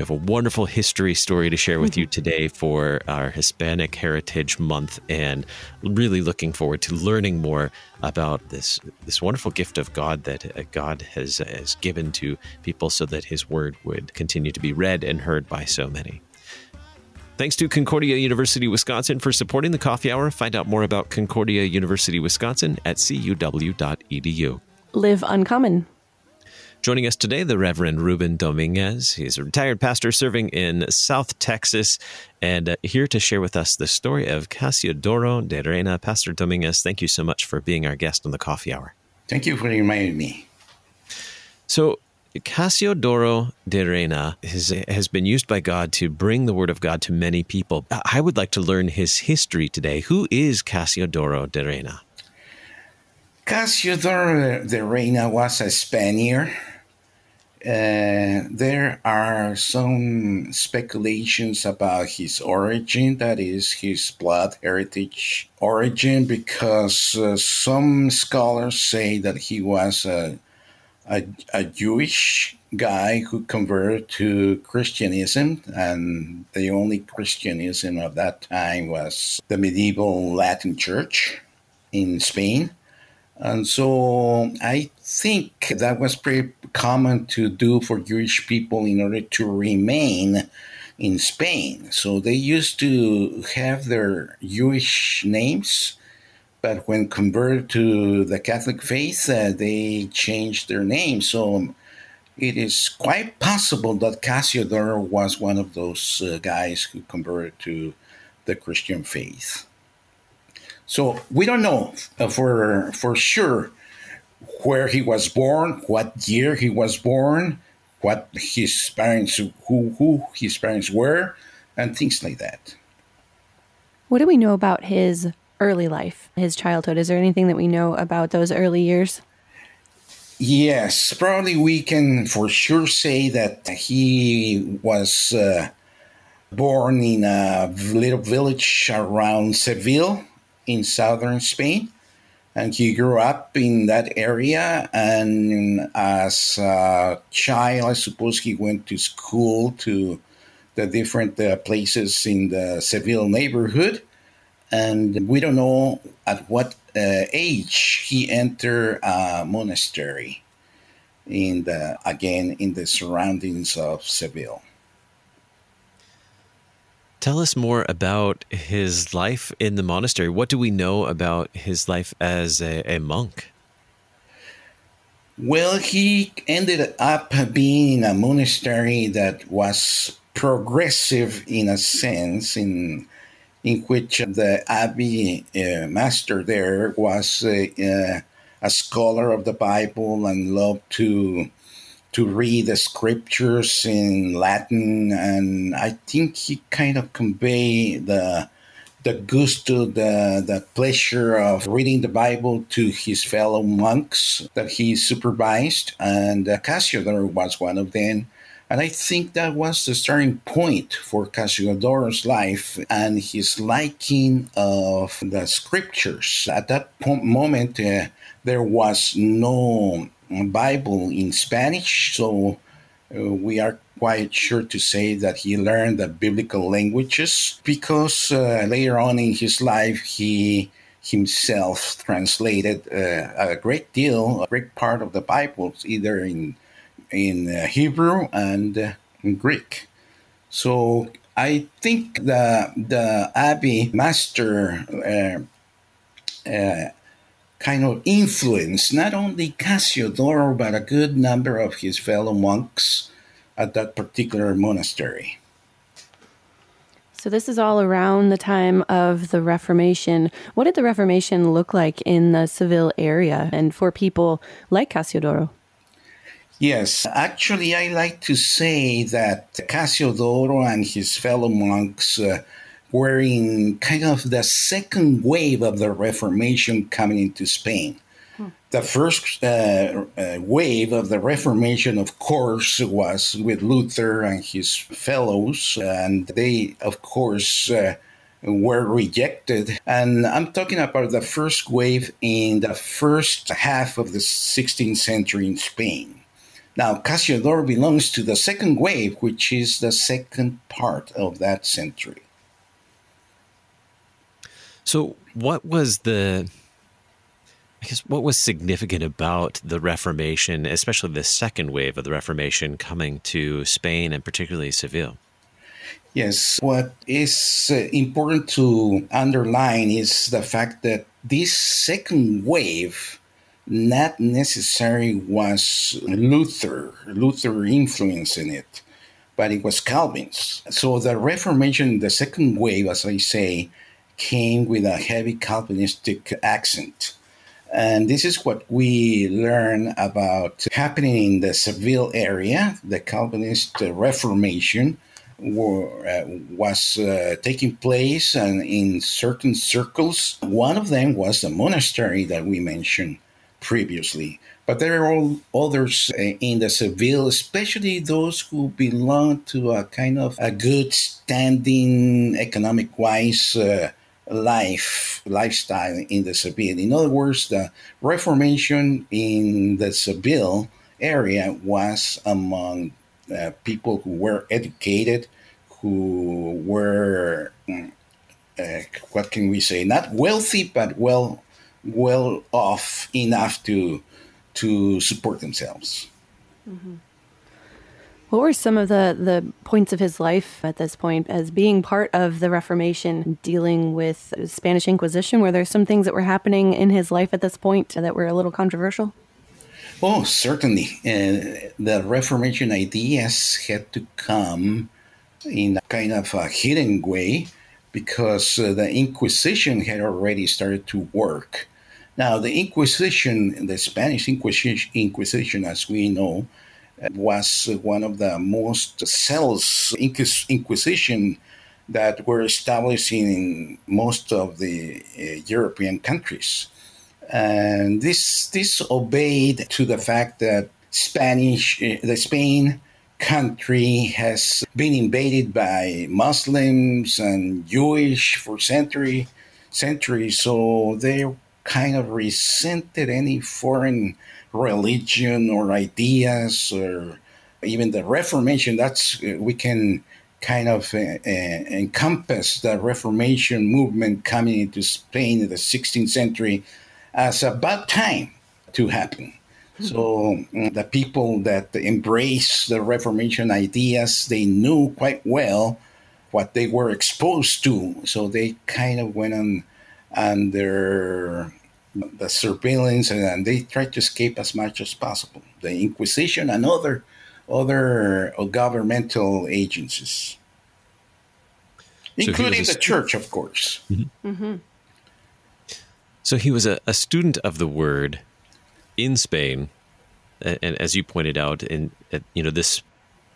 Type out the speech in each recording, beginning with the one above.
We have a wonderful history story to share with you today for our Hispanic Heritage Month, and really looking forward to learning more about this this wonderful gift of God that uh, God has has given to people, so that His Word would continue to be read and heard by so many. Thanks to Concordia University Wisconsin for supporting the Coffee Hour. Find out more about Concordia University Wisconsin at cuw.edu. Live uncommon. Joining us today, the Reverend Ruben Dominguez. He's a retired pastor serving in South Texas and uh, here to share with us the story of Casiodoro de Reina. Pastor Dominguez, thank you so much for being our guest on the Coffee Hour. Thank you for reminding me. So, Casiodoro de Reina has, has been used by God to bring the word of God to many people. I would like to learn his history today. Who is Casiodoro de Reina? Casiodoro de Reina was a Spaniard uh, there are some speculations about his origin, that is, his blood heritage origin, because uh, some scholars say that he was a, a, a, Jewish guy who converted to Christianism, and the only Christianism of that time was the medieval Latin Church in Spain. And so I think that was pretty common to do for Jewish people in order to remain in Spain. So they used to have their Jewish names, but when converted to the Catholic faith, uh, they changed their name. So it is quite possible that Casiodoro was one of those uh, guys who converted to the Christian faith. So we don't know uh, for for sure where he was born, what year he was born, what his parents who who his parents were, and things like that. What do we know about his early life, his childhood? Is there anything that we know about those early years? Yes, probably we can for sure say that he was uh, born in a little village around Seville in southern Spain. And he grew up in that area. And as a child, I suppose he went to school to the different uh, places in the Seville neighborhood. And we don't know at what uh, age he entered a monastery in the again in the surroundings of Seville. Tell us more about his life in the monastery. What do we know about his life as a, a monk? Well, he ended up being in a monastery that was progressive in a sense, in in which the abbey uh, master there was uh, a scholar of the Bible and loved to to read the scriptures in Latin, and I think he kind of conveyed the the gusto, the the pleasure of reading the Bible to his fellow monks that he supervised, and uh, was one of them. And I think that was the starting point for Casiodoro's life and his liking of the scriptures. At that po- moment, uh, there was no Bible in Spanish, so uh, we are quite sure to say that he learned the biblical languages because uh, later on in his life he himself translated uh, a great deal, a great part of the Bible, either in in uh, Hebrew and uh, in Greek. So I think the the Abbey master uh, kind of influenced not only Casiodoro, but a good number of his fellow monks at that particular monastery. So, this is all around the time of the Reformation. What did the Reformation look like in the Seville area and for people like Casiodoro? Yes, actually, I like to say that Casiodoro and his fellow monks uh, were in kind of the second wave of the Reformation coming into Spain. The first uh, uh, wave of the Reformation, of course, was with Luther and his fellows, and they, of course, uh, were rejected. And I'm talking about the first wave in the first half of the 16th century in Spain. Now, Casiodoro belongs to the second wave, which is the second part of that century. So, what was the I guess what was significant about the Reformation, especially the second wave of the Reformation coming to Spain and particularly Seville? Yes, what is uh, important to underline is the fact that this second wave not necessarily was Luther, Luther influence in it, but it was Calvin's. So the Reformation, the second wave, as I say, came with a heavy Calvinistic accent. And this is what we learn about happening in the Seville area. The Calvinist Reformation were, uh, was uh, taking place and in certain circles. One of them was the monastery that we mentioned previously. But there are all others uh, in the Seville, especially those who belong to a kind of a good standing economic wise uh, life lifestyle in the Seville. In other words, the Reformation in the Seville area was among uh, people who were educated, who were mm, uh, what can we say, not wealthy but well well off enough to to support themselves. Mm-hmm. What were some of the, the points of his life at this point as being part of the Reformation, dealing with Spanish Inquisition? Were there some things that were happening in his life at this point that were a little controversial? Oh, certainly. Uh, the Reformation ideas had to come in a kind of a hidden way because uh, the Inquisition had already started to work. Now, the Inquisition, the Spanish Inquisition, Inquisition as we know, was one of the most zealous inquisition that were established in most of the uh, European countries. And this this obeyed to the fact that Spanish uh, the Spain country has been invaded by Muslims and Jewish for century centuries, so they kind of resented any foreign religion or ideas or even the Reformation. That's we can kind of uh, uh, encompass the Reformation movement coming into Spain in the 16th century as about time to happen. Hmm. So mm, the people that embrace the Reformation ideas, they knew quite well what they were exposed to. So they kind of went on under the surveillance, and they tried to escape as much as possible. The Inquisition and other other governmental agencies, so including the church, of course. Mm-hmm. Mm-hmm. So he was a, a, student of the word in Spain, and, and as you pointed out, in you know this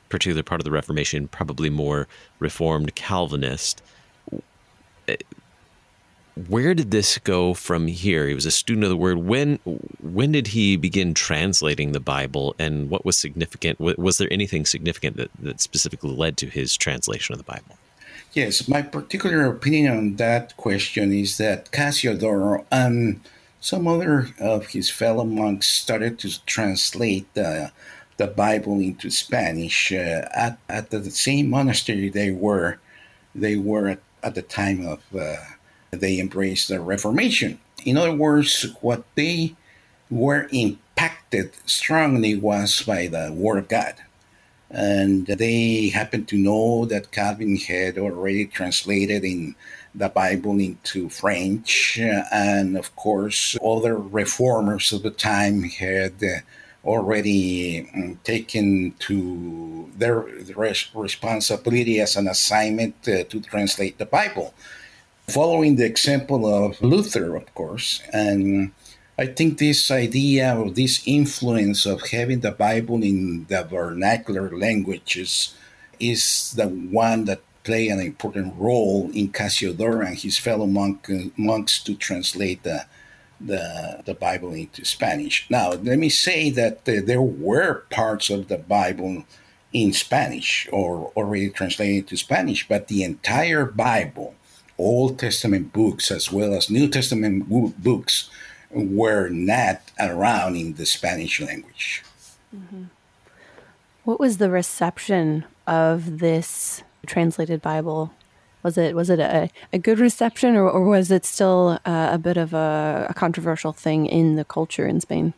particular part of the Reformation, probably more Reformed Calvinist where did this go from here? He was a student of the word. When when did he begin translating the Bible, and what was significant? Was there anything significant that, that specifically led to his translation of the Bible? Yes, my particular opinion on that question is that Casiodoro and some other of his fellow monks started to translate the the Bible into Spanish uh, at at the same monastery they were they were at, at the time of. Uh, they embraced the Reformation. In other words, what they were impacted strongly was by the Word of God. And they happened to know that Calvin had already translated in the Bible into French. And of course, other reformers of the time had already mm, taken to their responsibility as an assignment uh, to translate the Bible following the example of Luther, of course. And I think this idea or this influence of having the Bible in the vernacular languages is the one that play an important role in Casiodoro and his fellow monk, monks to translate the, the, the Bible into Spanish. Now, let me say that uh, there were parts of the Bible in Spanish or already translated to Spanish, but the entire Bible, Old Testament books as well as New Testament books, were not around in the Spanish language. Mm-hmm. What was the reception of this translated Bible? Was it was it a, a good reception, or, or was it still uh, a bit of a, a controversial thing in the culture in Spain?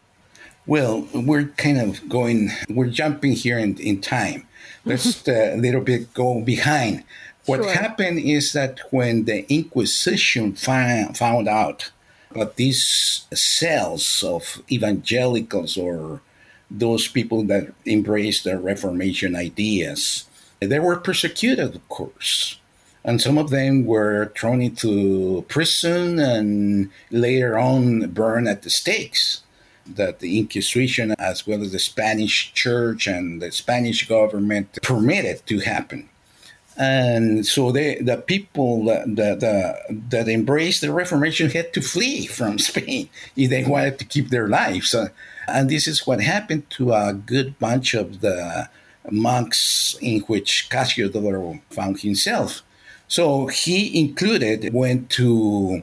Well, we're kind of going, we're jumping here in, in time. Let's uh, a little bit go behind. What sure. happened is that when the Inquisition find, found out about these cells of evangelicals or those people that embraced the Reformation ideas, they were persecuted, of course. And some of them were thrown into prison and later on burned at the stakes that the Inquisition, as well as the Spanish church and the Spanish government, permitted to happen. And so they, the people that, that, that embraced the Reformation had to flee from Spain if they wanted to keep their lives. Uh, and this is what happened to a good bunch of the monks in which Casiodoro found himself. So he included, went to,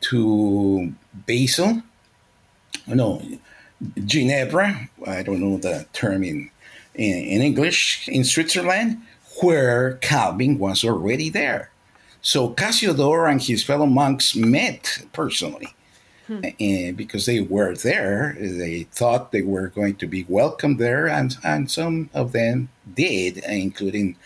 to Basel, no, Ginebra, I don't know the term in, in, in English, in Switzerland, where Calvin was already there. So Casiodoro and his fellow monks met personally. Hmm. And because they were there, they thought they were going to be welcomed there, and, and some of them did, including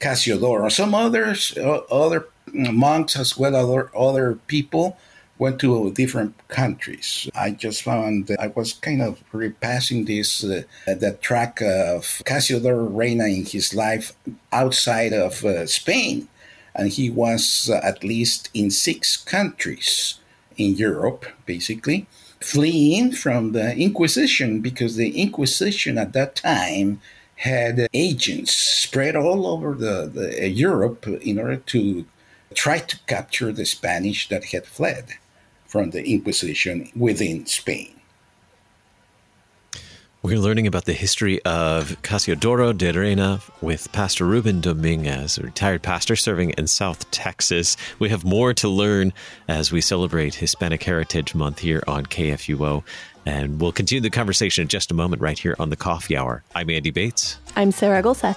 Casiodoro. Some others, uh, other monks as well, other other people went to different countries. I just found I was kind of repassing this uh, the track of Casiodoro Reina in his life outside of uh, Spain, and he was uh, at least in six countries in Europe, basically, fleeing from the Inquisition because the Inquisition at that time had agents spread all over the, the Europe in order to try to capture the Spanish that had fled from the Inquisition within Spain. We're learning about the history of Casiodoro de Reina with Pastor Ruben Dominguez, a retired pastor serving in South Texas. We have more to learn as we celebrate Hispanic Heritage Month here on KFUO. And we'll continue the conversation in just a moment right here on the Coffee Hour. I'm Andy Bates. I'm Sarah Gulseth.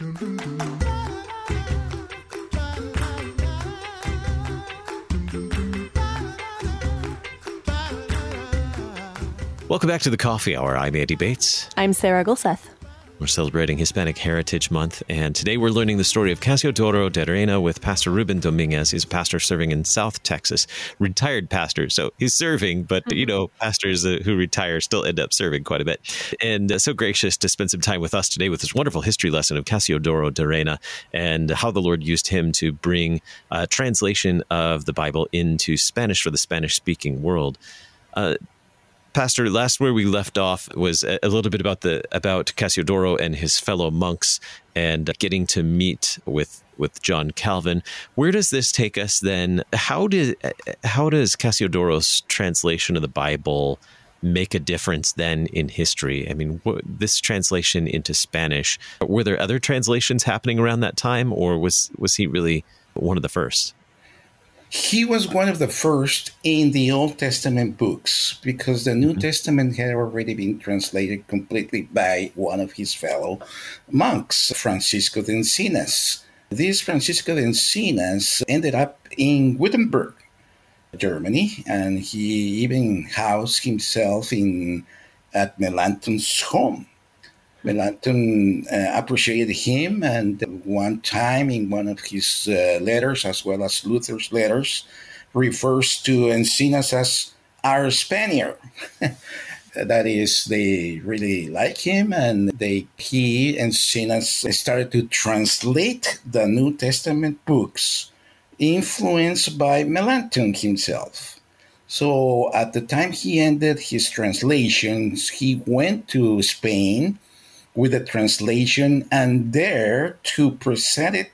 Welcome back to the Coffee Hour. I'm Andy Bates. I'm Sarah Gulseth. We're celebrating Hispanic Heritage Month, and today we're learning the story of Casiodoro de Reina with Pastor Ruben Dominguez. He's a pastor serving in South Texas, retired pastor. So he's serving, but mm-hmm. you know, pastors uh, who retire still end up serving quite a bit. And uh, so gracious to spend some time with us today with this wonderful history lesson of Casiodoro de Reina and how the Lord used him to bring a translation of the Bible into Spanish for the Spanish speaking world. Uh, Pastor, last where we left off was a, little bit about the about Casiodoro and his fellow monks and getting to meet with with John Calvin. Where does this take us then? How did how does Casiodoro's translation of the Bible make a difference then in history? I mean, this translation into Spanish. Were there other translations happening around that time, or was was he really one of the first? He was one of the first in the Old Testament books because the New mm-hmm. Testament had already been translated completely by one of his fellow monks, Francisco de Encinas. This Francisco de Encinas ended up in Wittenberg Germany, and he even housed himself in at Melanchthon's home. Melanchthon uh, appreciated him, and one time in one of his uh, letters, as well as Luther's letters, refers to Encinas as our Spaniard. that is, they really like him, and they he and Encinas started to translate the New Testament books, influenced by Melanchthon himself. So at the time he ended his translations, he went to Spain with a translation and there to present it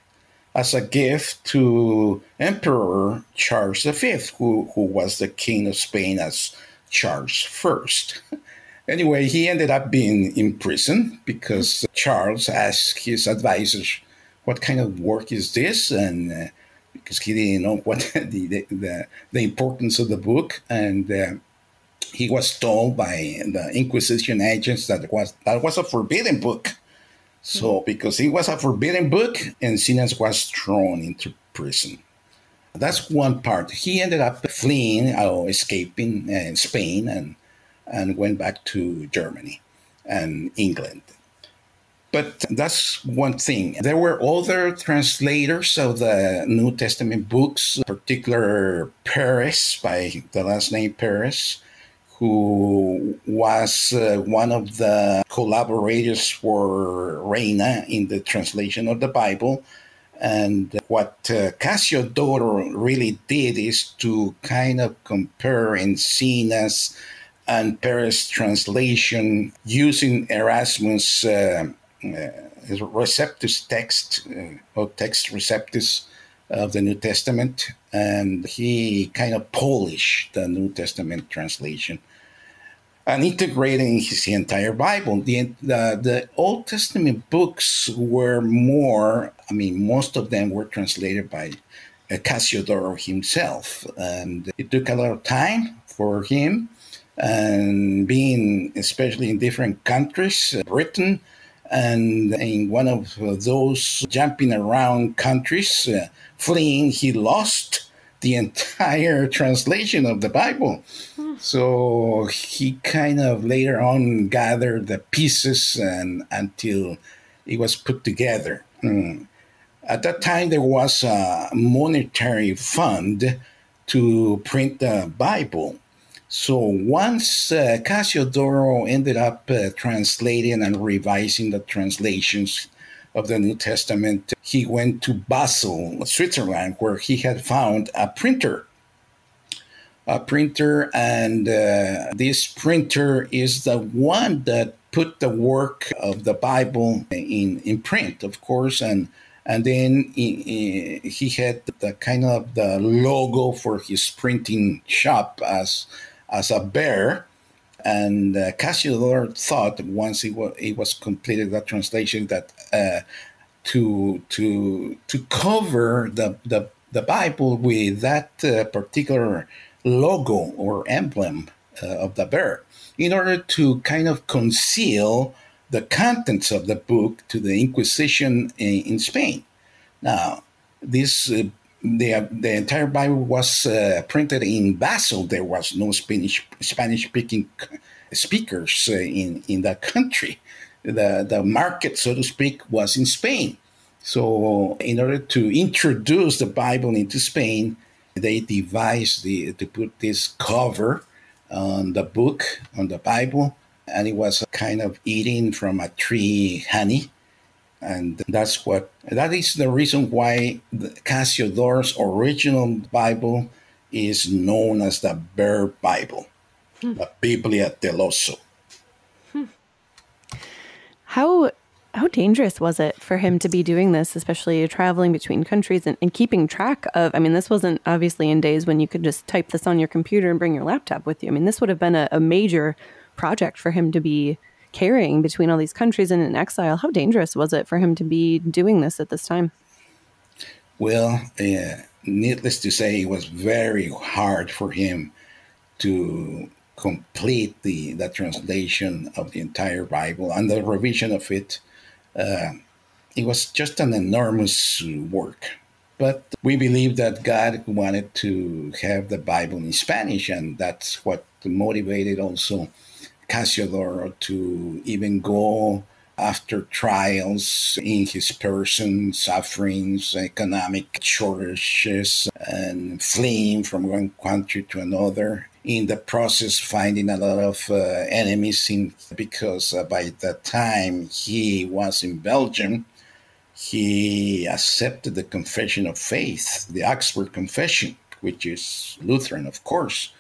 as a gift to Emperor Charles V, who, who was the king of Spain as Charles I. anyway, he ended up being in prison because Charles asked his advisors, What kind of work is this? And uh, because he didn't know what the, the, the, importance of the book. And uh, he was told by the Inquisition agents that was that was a forbidden book. So because it was a forbidden book, Encinas was thrown into prison. That's one part. He ended up fleeing or escaping uh, Spain and and went back to Germany and England. But that's one thing. There were other translators of the New Testament books, particular Paris by the last name Peres, who was uh, one of the collaborators for Reina in the translation of the Bible. And what uh, Casiodoro really did is to kind of compare Encinas and Paris translation using Erasmus' uh, uh, Receptus text, uh, or text Receptus of the New Testament, and he kind of polished the New Testament translation and integrating his entire Bible. The, the, the Old Testament books were more, I mean, most of them were translated by Casiodoro himself. And it took a lot of time for him, and being especially in different countries, Britain, and in one of those jumping around countries, uh, fleeing, he lost the entire translation of the Bible. So he kind of later on gathered the pieces and until it was put together. Mm. At that time, there was a monetary fund to print the Bible. So once uh, Casiodoro ended up uh, translating and revising the translations of the New Testament, he went to Basel, Switzerland, where he had found a printer. A printer, and uh, this printer is the one that put the work of the Bible in, in print, of course, and and then he, he had the kind of the logo for his printing shop as as a bear and uh, Casiodoro thought once he, wa- it was completed that translation that uh, to to to cover the the, the Bible with that uh, particular logo or emblem uh, of the bear in order to kind of conceal the contents of the book to the Inquisition in, in Spain. Now, this uh, the the entire Bible was uh, printed in Basel. There was no Spanish Spanish speaking speakers uh, in in that country. The the market, so to speak, was in Spain. So, in order to introduce the Bible into Spain, they devised the to put this cover on the book on the Bible, and it was kind of eating from a tree honey and that's what that is the reason why Casiodoro's original Bible is known as the Bear Bible, hmm. the Biblia del Oso. Hmm. How how dangerous was it for him to be doing this, especially traveling between countries and, and, keeping track of? I mean, this wasn't obviously in days when you could just type this on your computer and bring your laptop with you. I mean, this would have been a, a major project for him to be carrying between all these countries and in exile. How dangerous was it for him to be doing this at this time? Well, uh, needless to say, it was very hard for him to complete the, the translation of the entire Bible and the revision of it. Uh, it was just an enormous work. But we believe that God wanted to have the Bible in Spanish, and that's what motivated also Casiodoro to even go after trials in his person, sufferings, economic shortages, and fleeing from one country to another. In the process, finding a lot of uh, enemies in, because uh, by the time he was in Belgium, he accepted the Confession of Faith, the Augsburg Confession, which is Lutheran, of course.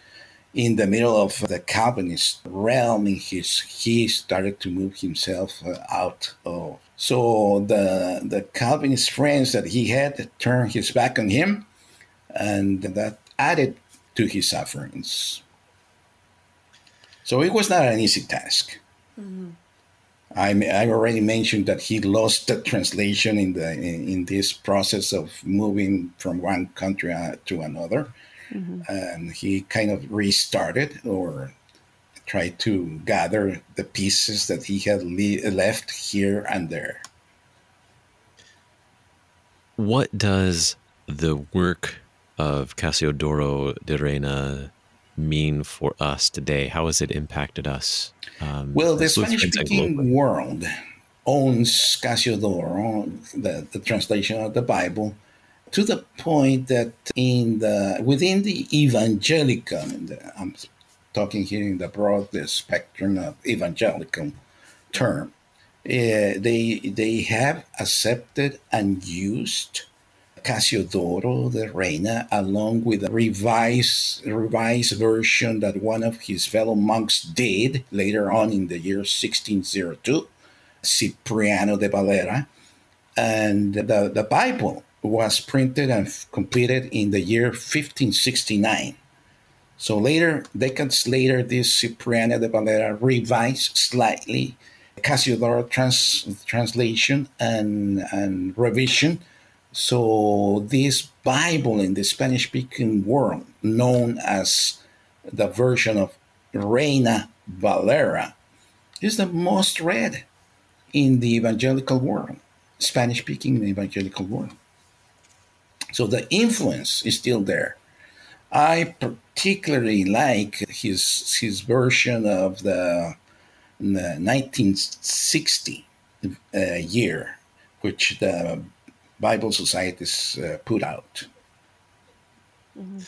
In the middle of the Calvinist realm, in his, he started to move himself uh, out of. So the the Calvinist friends that he had turned his back on him, and that added to his sufferings. So it was not an easy task. Mm-hmm. I, I already mentioned that he lost the translation in the in, in this process of moving from one country uh, to another, mm-hmm. and he kind of restarted or tried to gather the pieces that he had le- left here and there. What does the work of Casiodoro de Reina mean for us today? How has it impacted us? Um, well, the Spanish speaking world owns Casiodoro, the, the translation of the Bible, to the point that in the within the evangelical, I'm talking here in the broad spectrum of evangelical term, uh, they they have accepted and used Casiodoro de Reina, along with a revised, revised version that one of his fellow monks did later on in the year 1602, Cipriano de Valera. And the, the Bible was printed and completed in the year 1569. So later, decades later, this Cipriano de Valera revised slightly Casiodoro trans, translation and, and revision so, this Bible in the Spanish speaking world, known as the version of Reina Valera, is the most read in the evangelical world, Spanish speaking evangelical world. So, the influence is still there. I particularly like his, his version of the, the 1960 uh, year, which the Bible societies uh, put out. Mm-hmm.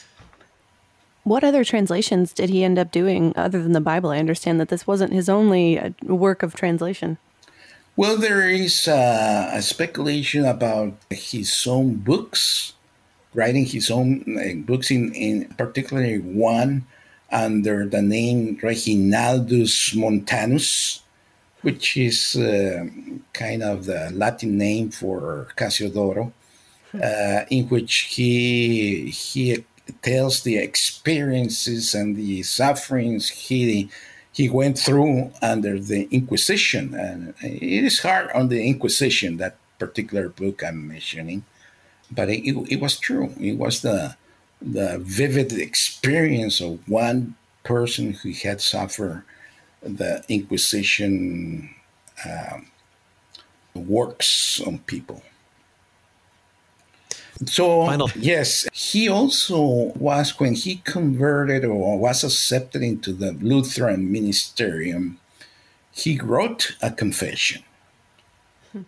What other translations did he end up doing other than the Bible? I understand that this wasn't his only uh, work of translation. Well, there is uh, a speculation about his own books, writing his own uh, books, in, in particularly one under the name Reginaldus Montanus, which is uh, kind of the Latin name for Casiodoro, uh, in which he he tells the experiences and the sufferings he he went through under the Inquisition, and it is hard on the Inquisition that particular book I'm mentioning, but it, it, it was true. It was the the vivid experience of one person who had suffered the Inquisition um, works on people. So, Final. yes, he also was, when he converted or was accepted into the Lutheran ministerium, he wrote a confession,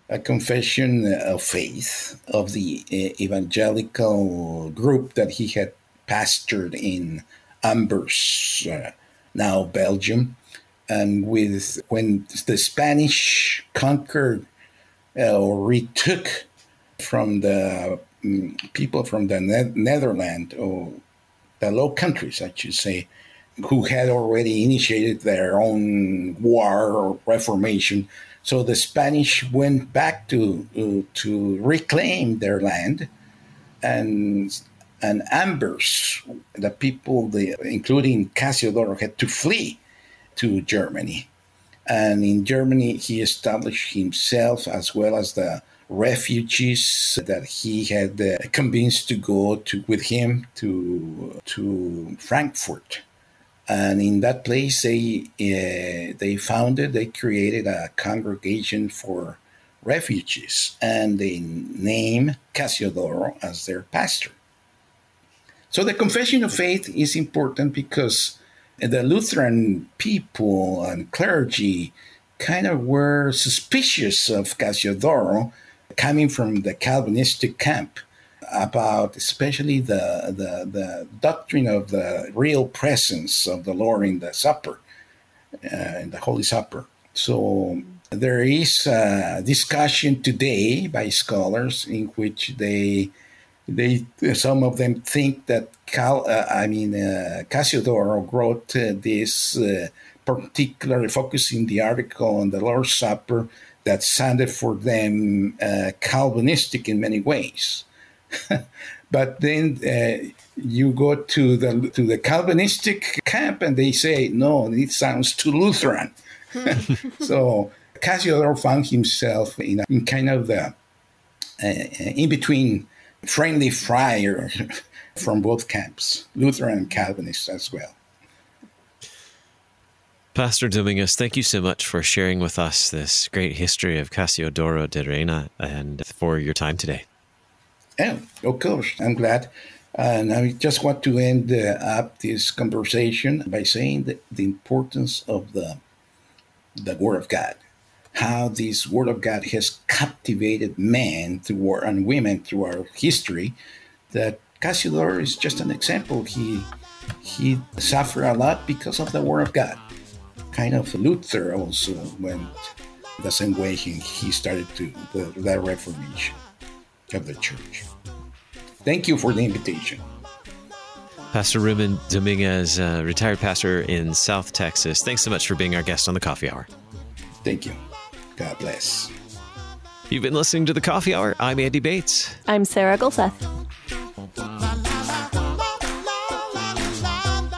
a confession of faith of the uh, evangelical group that he had pastored in Ambers, uh, now Belgium and with when the Spanish conquered uh, or retook from the um, people from the ne- Netherlands or the Low Countries, I should say, who had already initiated their own war or reformation. So the Spanish went back to to reclaim their land, and and Ambers, the people, the, including Casiodoro, had to flee to Germany. And in Germany, he established himself as well as the refugees that he had uh, convinced to go to with him to to Frankfurt. And in that place, they uh, they founded, they created a congregation for refugees, and they name Casiodoro as their pastor. So the confession of faith is important because the Lutheran people and clergy kind of were suspicious of Casiodoro coming from the Calvinistic camp about especially the, the, the doctrine of the real presence of the Lord in the supper, uh, in the Holy Supper. So there is a discussion today by scholars in which they they some of them think that Cal, uh, I mean uh, Casiodoro wrote uh, this uh, particularly focusing the article on the Lord's Supper that sounded for them uh, Calvinistic in many ways. but then uh, you go to the to the Calvinistic camp and they say no, it sounds too Lutheran. so Casiodoro found himself in, a, in kind of the in between friendly fire from both camps, Lutheran and Calvinist as well. Pastor Dominguez, thank you so much for sharing with us this great history of Casiodoro de Reina and for your time today. Yeah, of course. I'm glad. And I just want to end uh, up this conversation by saying that the importance of the the Word of God how this word of God has captivated men through and women through our history. That Casiodoro is just an example. He he suffered a lot because of the word of God. Kind of Luther also went the same way he, he started to the, the Reformation of the church. Thank you for the invitation. Pastor Ruben Dominguez, uh, retired pastor in South Texas. Thanks so much for being our guest on the Coffee Hour. Thank you. God bless. You've been listening to the Coffee Hour. I'm Andy Bates. I'm Sarah Gulseth.